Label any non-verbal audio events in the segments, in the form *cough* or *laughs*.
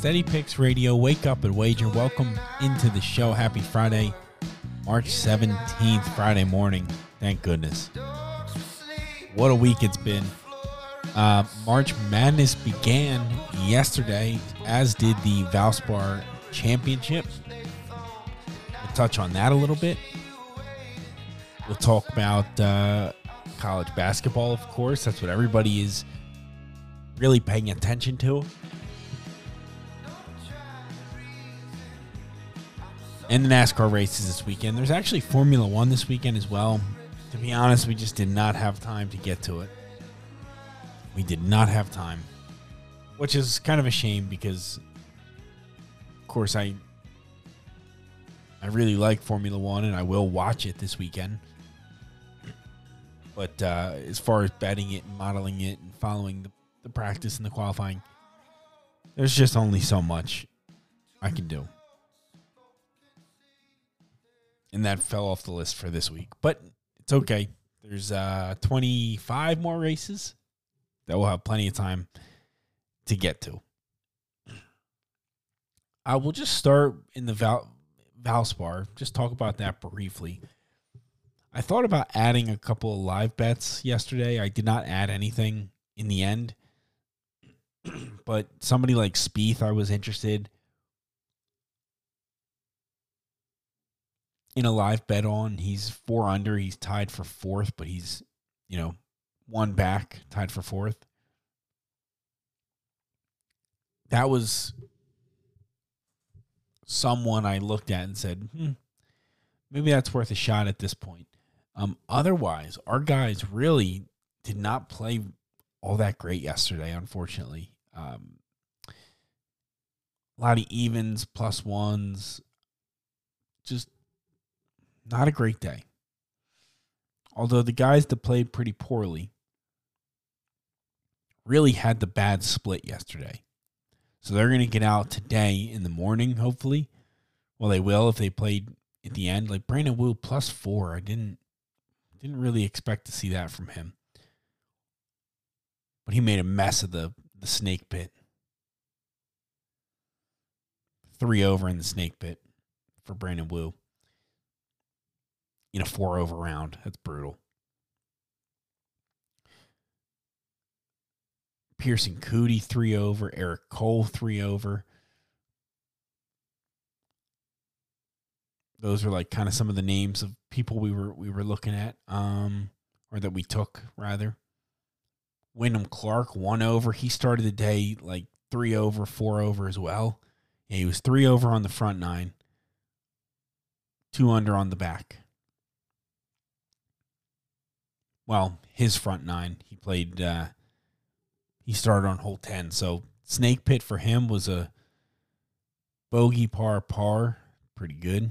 Steady Picks Radio. Wake up and wager. Welcome into the show. Happy Friday, March 17th, Friday morning. Thank goodness. What a week it's been. Uh, March Madness began yesterday, as did the Valspar Championship. We'll touch on that a little bit. We'll talk about uh, college basketball, of course. That's what everybody is really paying attention to. And the NASCAR races this weekend. There's actually Formula One this weekend as well. To be honest, we just did not have time to get to it. We did not have time, which is kind of a shame because, of course, I I really like Formula One and I will watch it this weekend. But uh, as far as betting it and modeling it and following the, the practice and the qualifying, there's just only so much I can do and that fell off the list for this week. But it's okay. There's uh 25 more races that we'll have plenty of time to get to. I will just start in the Val Valspar. Just talk about that briefly. I thought about adding a couple of live bets yesterday. I did not add anything in the end. *clears throat* but somebody like Spieth, I was interested. In a live bet on. He's four under. He's tied for fourth, but he's, you know, one back, tied for fourth. That was someone I looked at and said, hmm, maybe that's worth a shot at this point. Um, otherwise, our guys really did not play all that great yesterday, unfortunately. Um, a lot of evens, plus ones, just not a great day. Although the guys that played pretty poorly really had the bad split yesterday. So they're going to get out today in the morning, hopefully. Well, they will if they played at the end. Like Brandon Wu plus four. I didn't didn't really expect to see that from him. But he made a mess of the, the snake pit. Three over in the snake pit for Brandon Wu in a four over round. That's brutal. Pearson Coody three over, Eric Cole three over. Those are like kind of some of the names of people we were we were looking at, um, or that we took rather. Wyndham Clark one over. He started the day like three over, four over as well. Yeah, he was three over on the front nine, two under on the back well, his front nine. He played. Uh, he started on hole ten, so snake pit for him was a bogey par par, pretty good.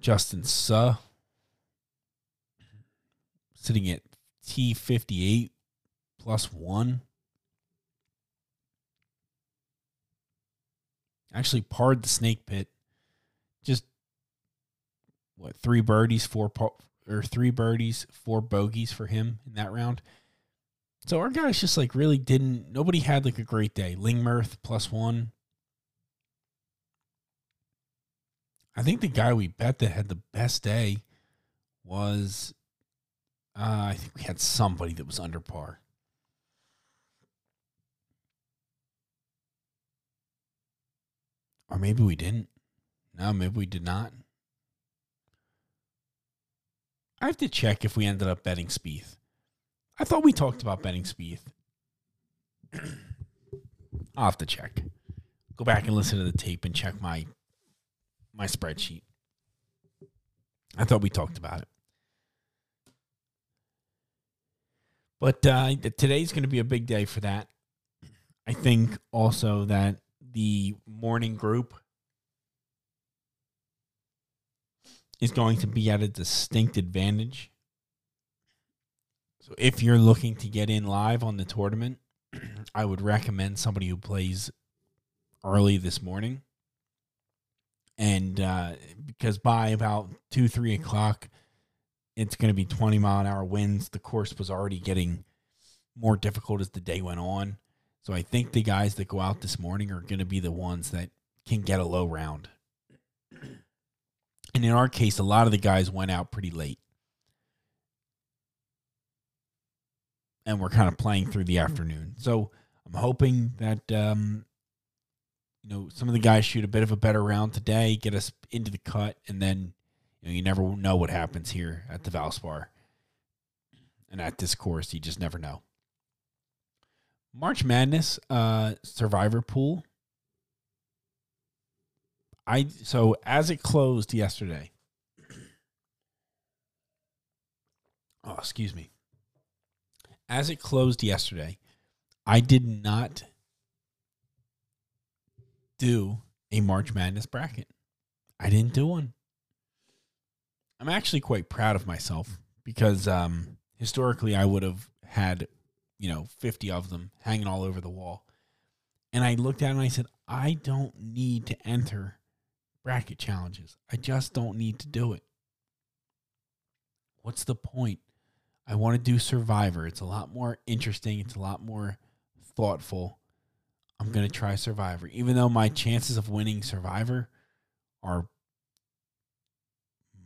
Justin Suh sitting at T fifty eight plus one. Actually, parred the snake pit what three birdies, four or three birdies, four bogeys for him in that round. So our guys just like really didn't. Nobody had like a great day. Lingmerth plus one. I think the guy we bet that had the best day was. Uh, I think we had somebody that was under par. Or maybe we didn't. No, maybe we did not. I have to check if we ended up betting Spieth. I thought we talked about betting Spieth. *clears throat* I'll have to check. Go back and listen to the tape and check my my spreadsheet. I thought we talked about it. But uh, today's going to be a big day for that. I think also that the morning group is going to be at a distinct advantage. So if you're looking to get in live on the tournament, *clears throat* I would recommend somebody who plays early this morning. And uh, because by about two, three o'clock, it's going to be 20 mile an hour winds. The course was already getting more difficult as the day went on. So I think the guys that go out this morning are going to be the ones that can get a low round. And in our case, a lot of the guys went out pretty late. And we're kind of playing through the afternoon. So I'm hoping that um, you know some of the guys shoot a bit of a better round today, get us into the cut, and then you know you never know what happens here at the Valspar. And at this course, you just never know. March Madness uh, Survivor Pool. I so as it closed yesterday. *clears throat* Oh, excuse me. As it closed yesterday, I did not do a March Madness bracket. I didn't do one. I'm actually quite proud of myself because um, historically I would have had you know, 50 of them hanging all over the wall. And I looked at it and I said, I don't need to enter bracket challenges. I just don't need to do it. What's the point? I want to do Survivor. It's a lot more interesting, it's a lot more thoughtful. I'm going to try Survivor, even though my chances of winning Survivor are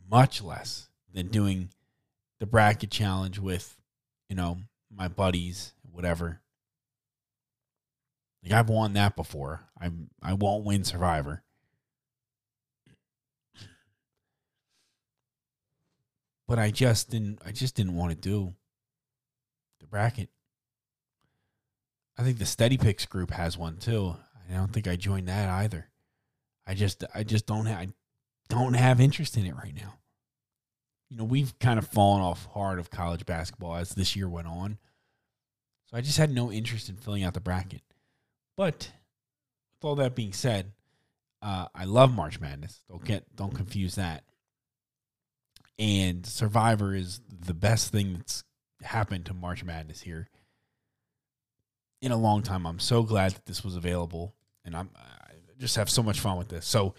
much less than doing the bracket challenge with, you know, my buddies, whatever. Like I've won that before. I'm I won't win Survivor. But I just didn't I just didn't want to do the bracket. I think the Steady Picks group has one too. I don't think I joined that either. I just I just don't have I don't have interest in it right now you know, we've kind of fallen off hard of college basketball as this year went on. So I just had no interest in filling out the bracket. But with all that being said, uh, I love March Madness. Don't get don't confuse that. And Survivor is the best thing that's happened to March Madness here in a long time. I'm so glad that this was available, and I'm I just have so much fun with this. So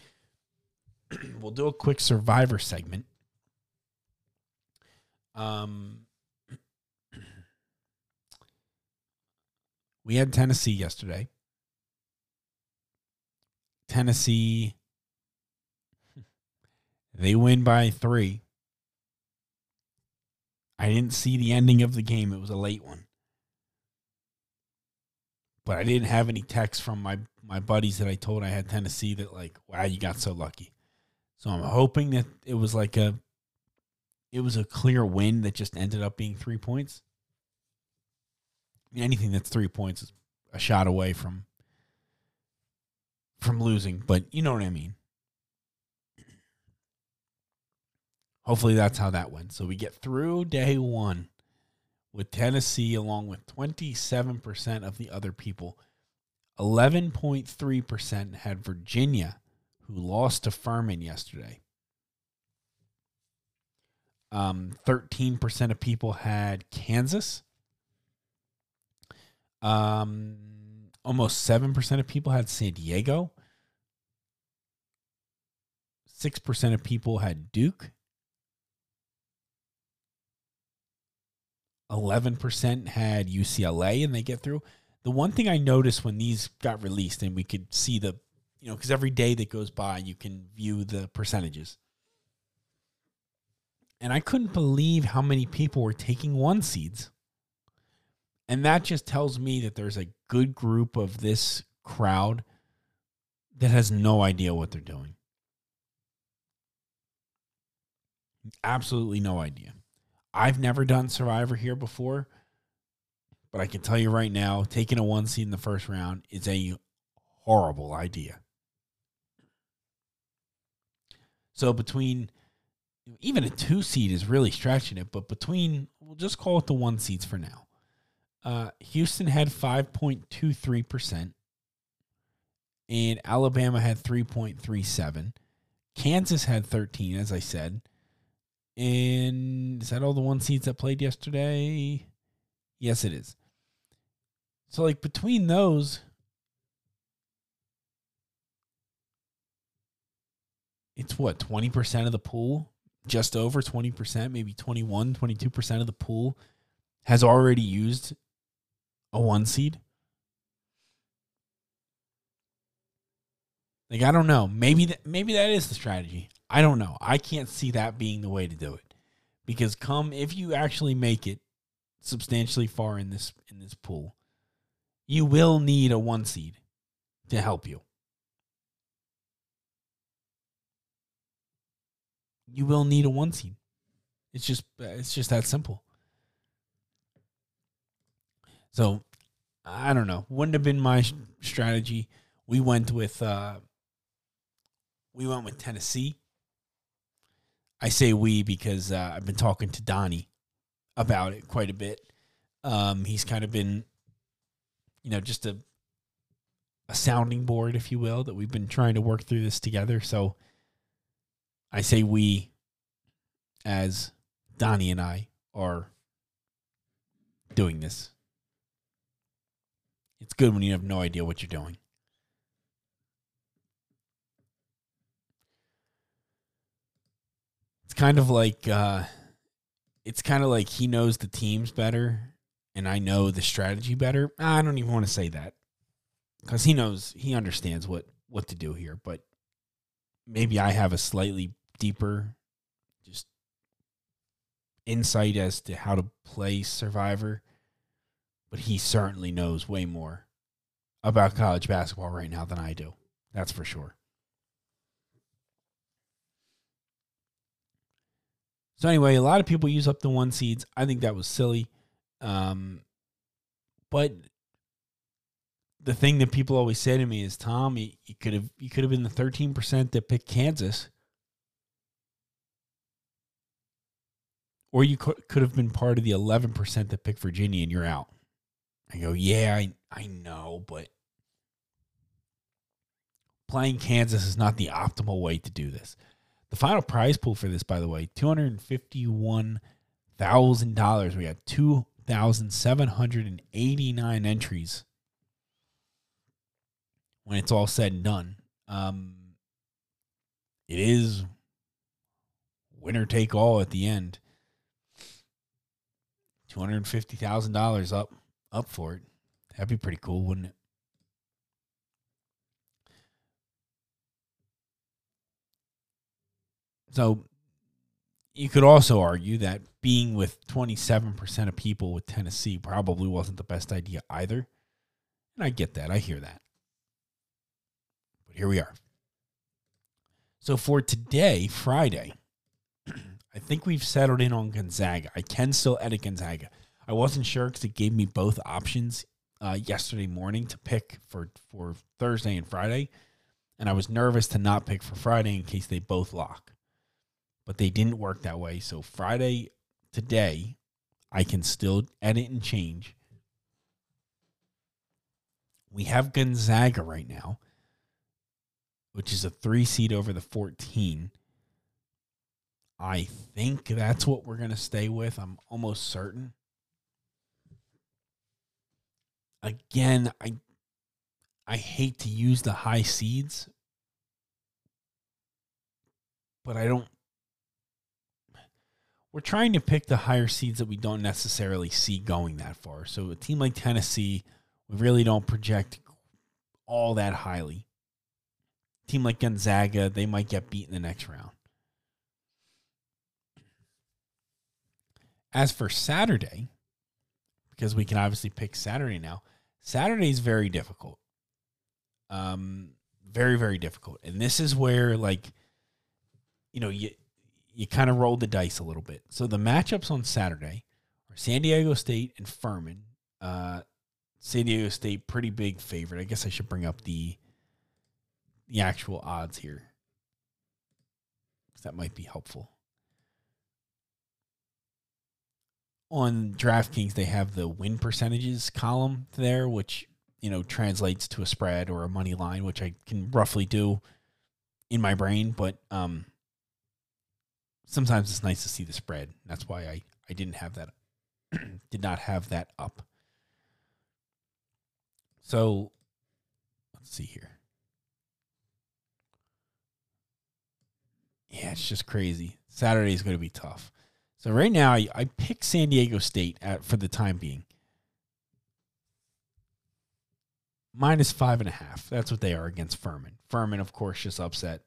*clears throat* we'll do a quick Survivor segment um, *clears throat* we had Tennessee yesterday. Tennessee, *laughs* they win by three. I didn't see the ending of the game. It was a late one. But I didn't have any texts from my, my buddies that I told I had Tennessee that, like, wow, you got so lucky. So I'm hoping that it was like a it was a clear win that just ended up being three points. I mean, anything that's three points is a shot away from from losing, but you know what I mean. Hopefully that's how that went. So we get through day one with Tennessee along with 27% of the other people. 11.3% had Virginia, who lost to Furman yesterday. Um, 13% of people had Kansas. Um, almost 7% of people had San Diego. 6% of people had Duke. 11% had UCLA and they get through. The one thing I noticed when these got released and we could see the, you know, because every day that goes by, you can view the percentages. And I couldn't believe how many people were taking one seeds. And that just tells me that there's a good group of this crowd that has no idea what they're doing. Absolutely no idea. I've never done Survivor here before, but I can tell you right now, taking a one seed in the first round is a horrible idea. So between even a two seed is really stretching it, but between we'll just call it the one seeds for now. Uh, Houston had 5.23%, and Alabama had 3.37. Kansas had 13, as I said. And is that all the one seeds that played yesterday? Yes, it is. So, like, between those, it's what, 20% of the pool? Just over 20%, maybe 21, 22% of the pool has already used a one seed. Like I don't know. Maybe that maybe that is the strategy. I don't know. I can't see that being the way to do it. Because come if you actually make it substantially far in this in this pool, you will need a one seed to help you. You will need a one seed. It's just it's just that simple. So I don't know. Wouldn't have been my strategy. We went with uh, we went with Tennessee. I say we because uh, I've been talking to Donnie about it quite a bit. Um, he's kind of been, you know, just a a sounding board, if you will, that we've been trying to work through this together. So I say we, as Donnie and I are doing this. It's good when you have no idea what you're doing. Kind of like uh, it's kind of like he knows the teams better and I know the strategy better. I don't even want to say that because he knows he understands what what to do here, but maybe I have a slightly deeper just insight as to how to play Survivor but he certainly knows way more about college basketball right now than I do. That's for sure. So anyway, a lot of people use up the one seeds. I think that was silly. Um, but the thing that people always say to me is, Tom, you, could have you could have been the thirteen percent that picked Kansas, or you could could have been part of the eleven percent that picked Virginia, and you're out. I go, yeah, I, I know, but playing Kansas is not the optimal way to do this. The final prize pool for this, by the way, two hundred fifty-one thousand dollars. We had two thousand seven hundred and eighty-nine entries when it's all said and done. Um, it is winner take all at the end. Two hundred fifty thousand dollars up up for it. That'd be pretty cool, wouldn't it? So you could also argue that being with 27% of people with Tennessee probably wasn't the best idea either. And I get that. I hear that. But here we are. So for today, Friday, *clears throat* I think we've settled in on Gonzaga. I can still edit Gonzaga. I wasn't sure because it gave me both options uh, yesterday morning to pick for for Thursday and Friday, and I was nervous to not pick for Friday in case they both lock, but they didn't work that way. So Friday today, I can still edit and change. We have Gonzaga right now, which is a three seed over the 14. I think that's what we're going to stay with. I'm almost certain again, I I hate to use the high seeds, but I don't. We're trying to pick the higher seeds that we don't necessarily see going that far. So a team like Tennessee, we really don't project all that highly. A team like Gonzaga, they might get beat in the next round. As for Saturday, because we can obviously pick Saturday now. Saturday is very difficult. Um, very very difficult, and this is where like, you know, you you kind of roll the dice a little bit. So the matchups on Saturday are San Diego State and Furman. Uh, San Diego State, pretty big favorite. I guess I should bring up the the actual odds here. That might be helpful. On DraftKings, they have the win percentages column there, which you know translates to a spread or a money line, which I can roughly do in my brain. But um, sometimes it's nice to see the spread. That's why I I didn't have that *clears throat* did not have that up. So let's see here. Yeah, it's just crazy. Saturday is going to be tough. So right now, I, I pick San Diego State at, for the time being. Minus five and a half. That's what they are against Furman. Furman, of course, just upset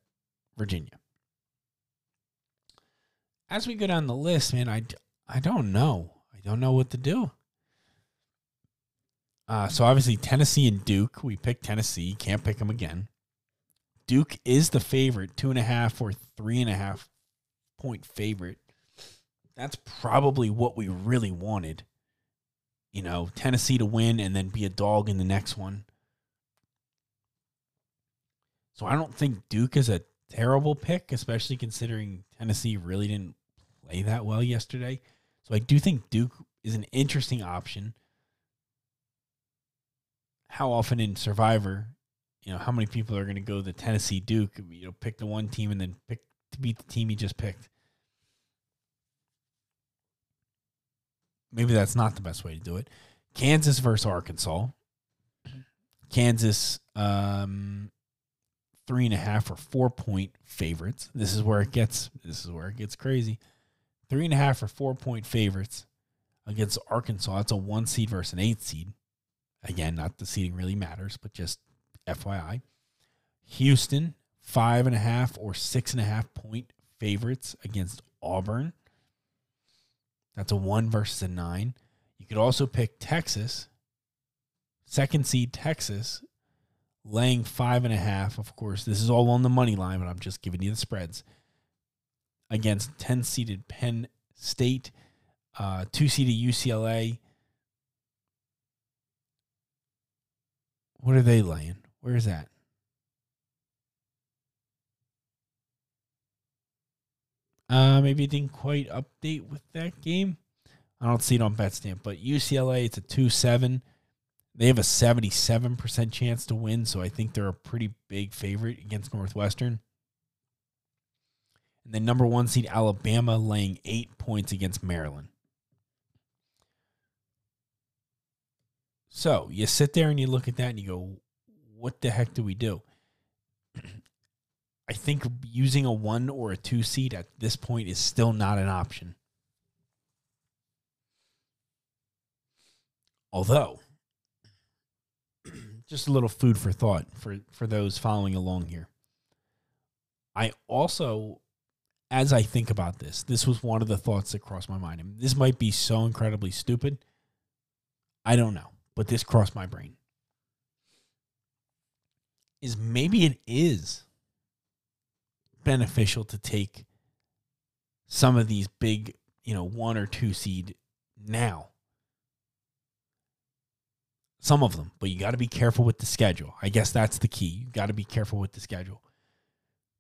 Virginia. As we go down the list, man, I, I don't know. I don't know what to do. Uh, so obviously Tennessee and Duke. We picked Tennessee. Can't pick them again. Duke is the favorite, two and a half or three and a half point favorite. That's probably what we really wanted. You know, Tennessee to win and then be a dog in the next one. So I don't think Duke is a terrible pick, especially considering Tennessee really didn't play that well yesterday. So I do think Duke is an interesting option. How often in Survivor, you know, how many people are going to go the Tennessee Duke? You know, pick the one team and then pick to beat the team you just picked. Maybe that's not the best way to do it. Kansas versus Arkansas. Kansas, um, three and a half or four point favorites. This is where it gets. This is where it gets crazy. Three and a half or four point favorites against Arkansas. It's a one seed versus an eight seed. Again, not the seeding really matters, but just FYI. Houston, five and a half or six and a half point favorites against Auburn. That's a one versus a nine. You could also pick Texas, second seed Texas, laying five and a half. Of course, this is all on the money line, but I'm just giving you the spreads against 10 seeded Penn State, uh, two seeded UCLA. What are they laying? Where is that? Uh, maybe it didn't quite update with that game. I don't see it on Betstamp, but UCLA, it's a 2 7. They have a 77% chance to win, so I think they're a pretty big favorite against Northwestern. And then number one seed Alabama laying eight points against Maryland. So you sit there and you look at that and you go, what the heck do we do? *clears throat* I think using a one or a two seed at this point is still not an option. Although, just a little food for thought for, for those following along here. I also, as I think about this, this was one of the thoughts that crossed my mind. And this might be so incredibly stupid. I don't know, but this crossed my brain. Is maybe it is beneficial to take some of these big, you know, one or two seed now. Some of them, but you got to be careful with the schedule. I guess that's the key. You got to be careful with the schedule.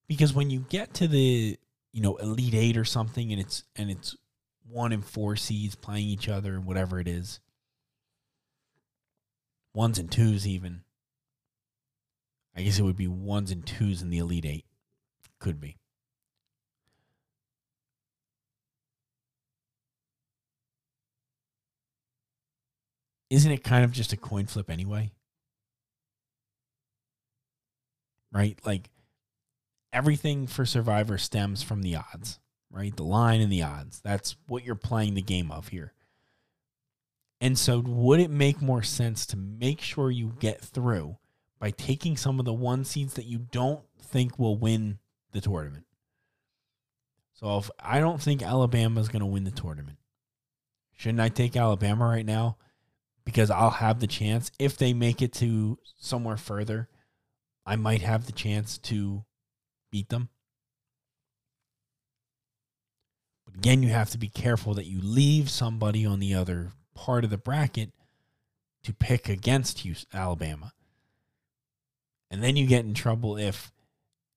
Because when you get to the, you know, Elite 8 or something and it's and it's one and four seeds playing each other and whatever it is. Ones and twos even. I guess it would be ones and twos in the Elite 8. Could be. Isn't it kind of just a coin flip anyway? Right? Like everything for Survivor stems from the odds, right? The line and the odds. That's what you're playing the game of here. And so, would it make more sense to make sure you get through by taking some of the one seeds that you don't think will win the tournament. So if I don't think Alabama is going to win the tournament, shouldn't I take Alabama right now? Because I'll have the chance if they make it to somewhere further, I might have the chance to beat them. But again, you have to be careful that you leave somebody on the other part of the bracket to pick against Houston, Alabama. And then you get in trouble if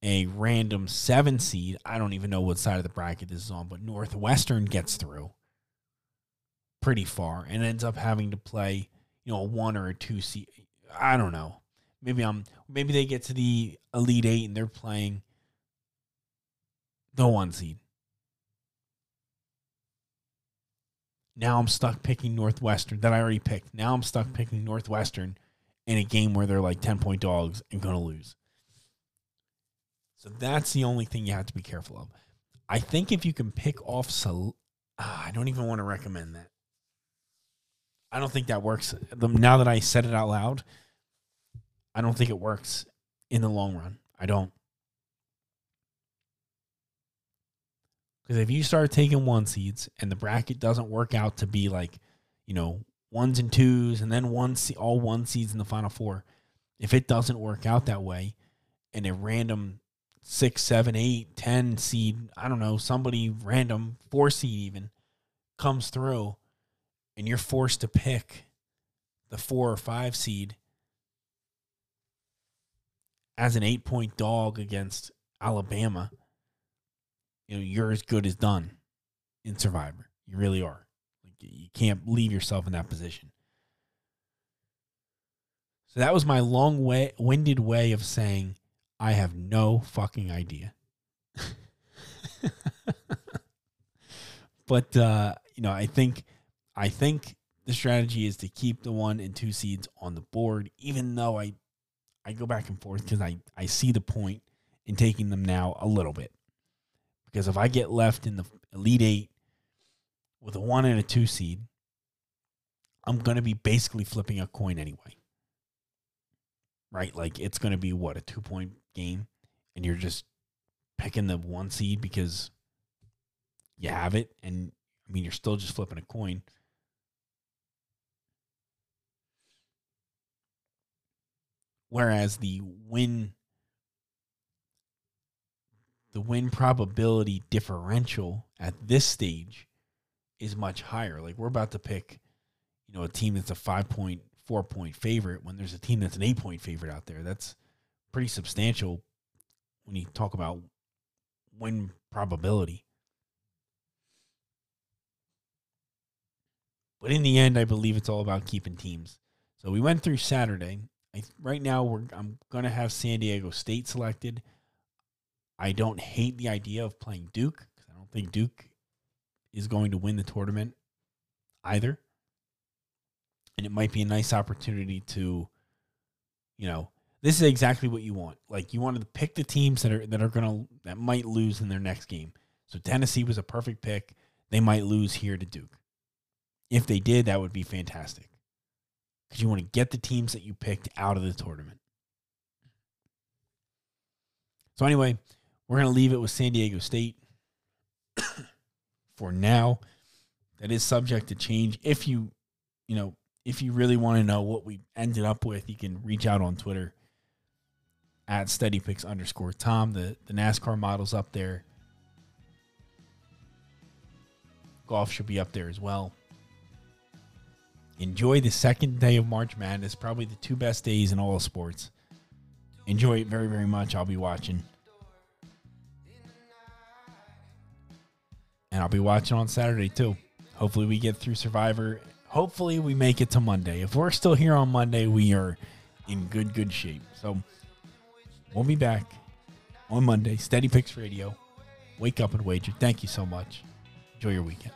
a random seven seed, I don't even know what side of the bracket this is on, but Northwestern gets through pretty far and ends up having to play, you know, one or a two seed. I don't know. Maybe I'm maybe they get to the Elite Eight and they're playing the one seed. Now I'm stuck picking Northwestern that I already picked. Now I'm stuck picking Northwestern in a game where they're like 10 point dogs and going to lose. So that's the only thing you have to be careful of. I think if you can pick off, Sol- uh, I don't even want to recommend that. I don't think that works. Now that I said it out loud, I don't think it works in the long run. I don't. Because if you start taking one seeds and the bracket doesn't work out to be like, you know, ones and twos and then one all one seeds in the final four, if it doesn't work out that way and a random six, seven, eight, ten seed, I don't know, somebody random, four seed even, comes through and you're forced to pick the four or five seed as an eight point dog against Alabama you know you're as good as done in Survivor. You really are. Like you can't leave yourself in that position. So that was my long way winded way of saying I have no fucking idea. *laughs* but uh, you know, I think I think the strategy is to keep the one and two seeds on the board, even though I I go back and forth because I, I see the point in taking them now a little bit. Because if I get left in the Elite Eight with a one and a two seed, I'm going to be basically flipping a coin anyway. Right? Like it's going to be what, a two point game? And you're just picking the one seed because you have it. And I mean, you're still just flipping a coin. Whereas the win the win probability differential at this stage is much higher. Like we're about to pick, you know, a team that's a five point, four point favorite when there's a team that's an eight point favorite out there. That's pretty substantial when you talk about win probability. But in the end, I believe it's all about keeping teams. So we went through Saturday. I, right now, we're I'm gonna have San Diego State selected. I don't hate the idea of playing Duke because I don't think Duke is going to win the tournament either. And it might be a nice opportunity to, you know, this is exactly what you want. Like you wanted to pick the teams that are that are gonna that might lose in their next game. So Tennessee was a perfect pick. They might lose here to Duke. If they did, that would be fantastic. Because you want to get the teams that you picked out of the tournament. So anyway, we're going to leave it with San Diego State *coughs* for now. That is subject to change. If you, you know, if you really want to know what we ended up with, you can reach out on Twitter at steadypicks underscore Tom. The, the NASCAR model's up there. Golf should be up there as well. Enjoy the second day of March Madness, probably the two best days in all of sports. Enjoy it very, very much. I'll be watching. and I'll be watching on Saturday too. Hopefully, we get through Survivor. Hopefully, we make it to Monday. If we're still here on Monday, we are in good, good shape. So, we'll be back on Monday. Steady Picks Radio. Wake up and wager. Thank you so much. Enjoy your weekend.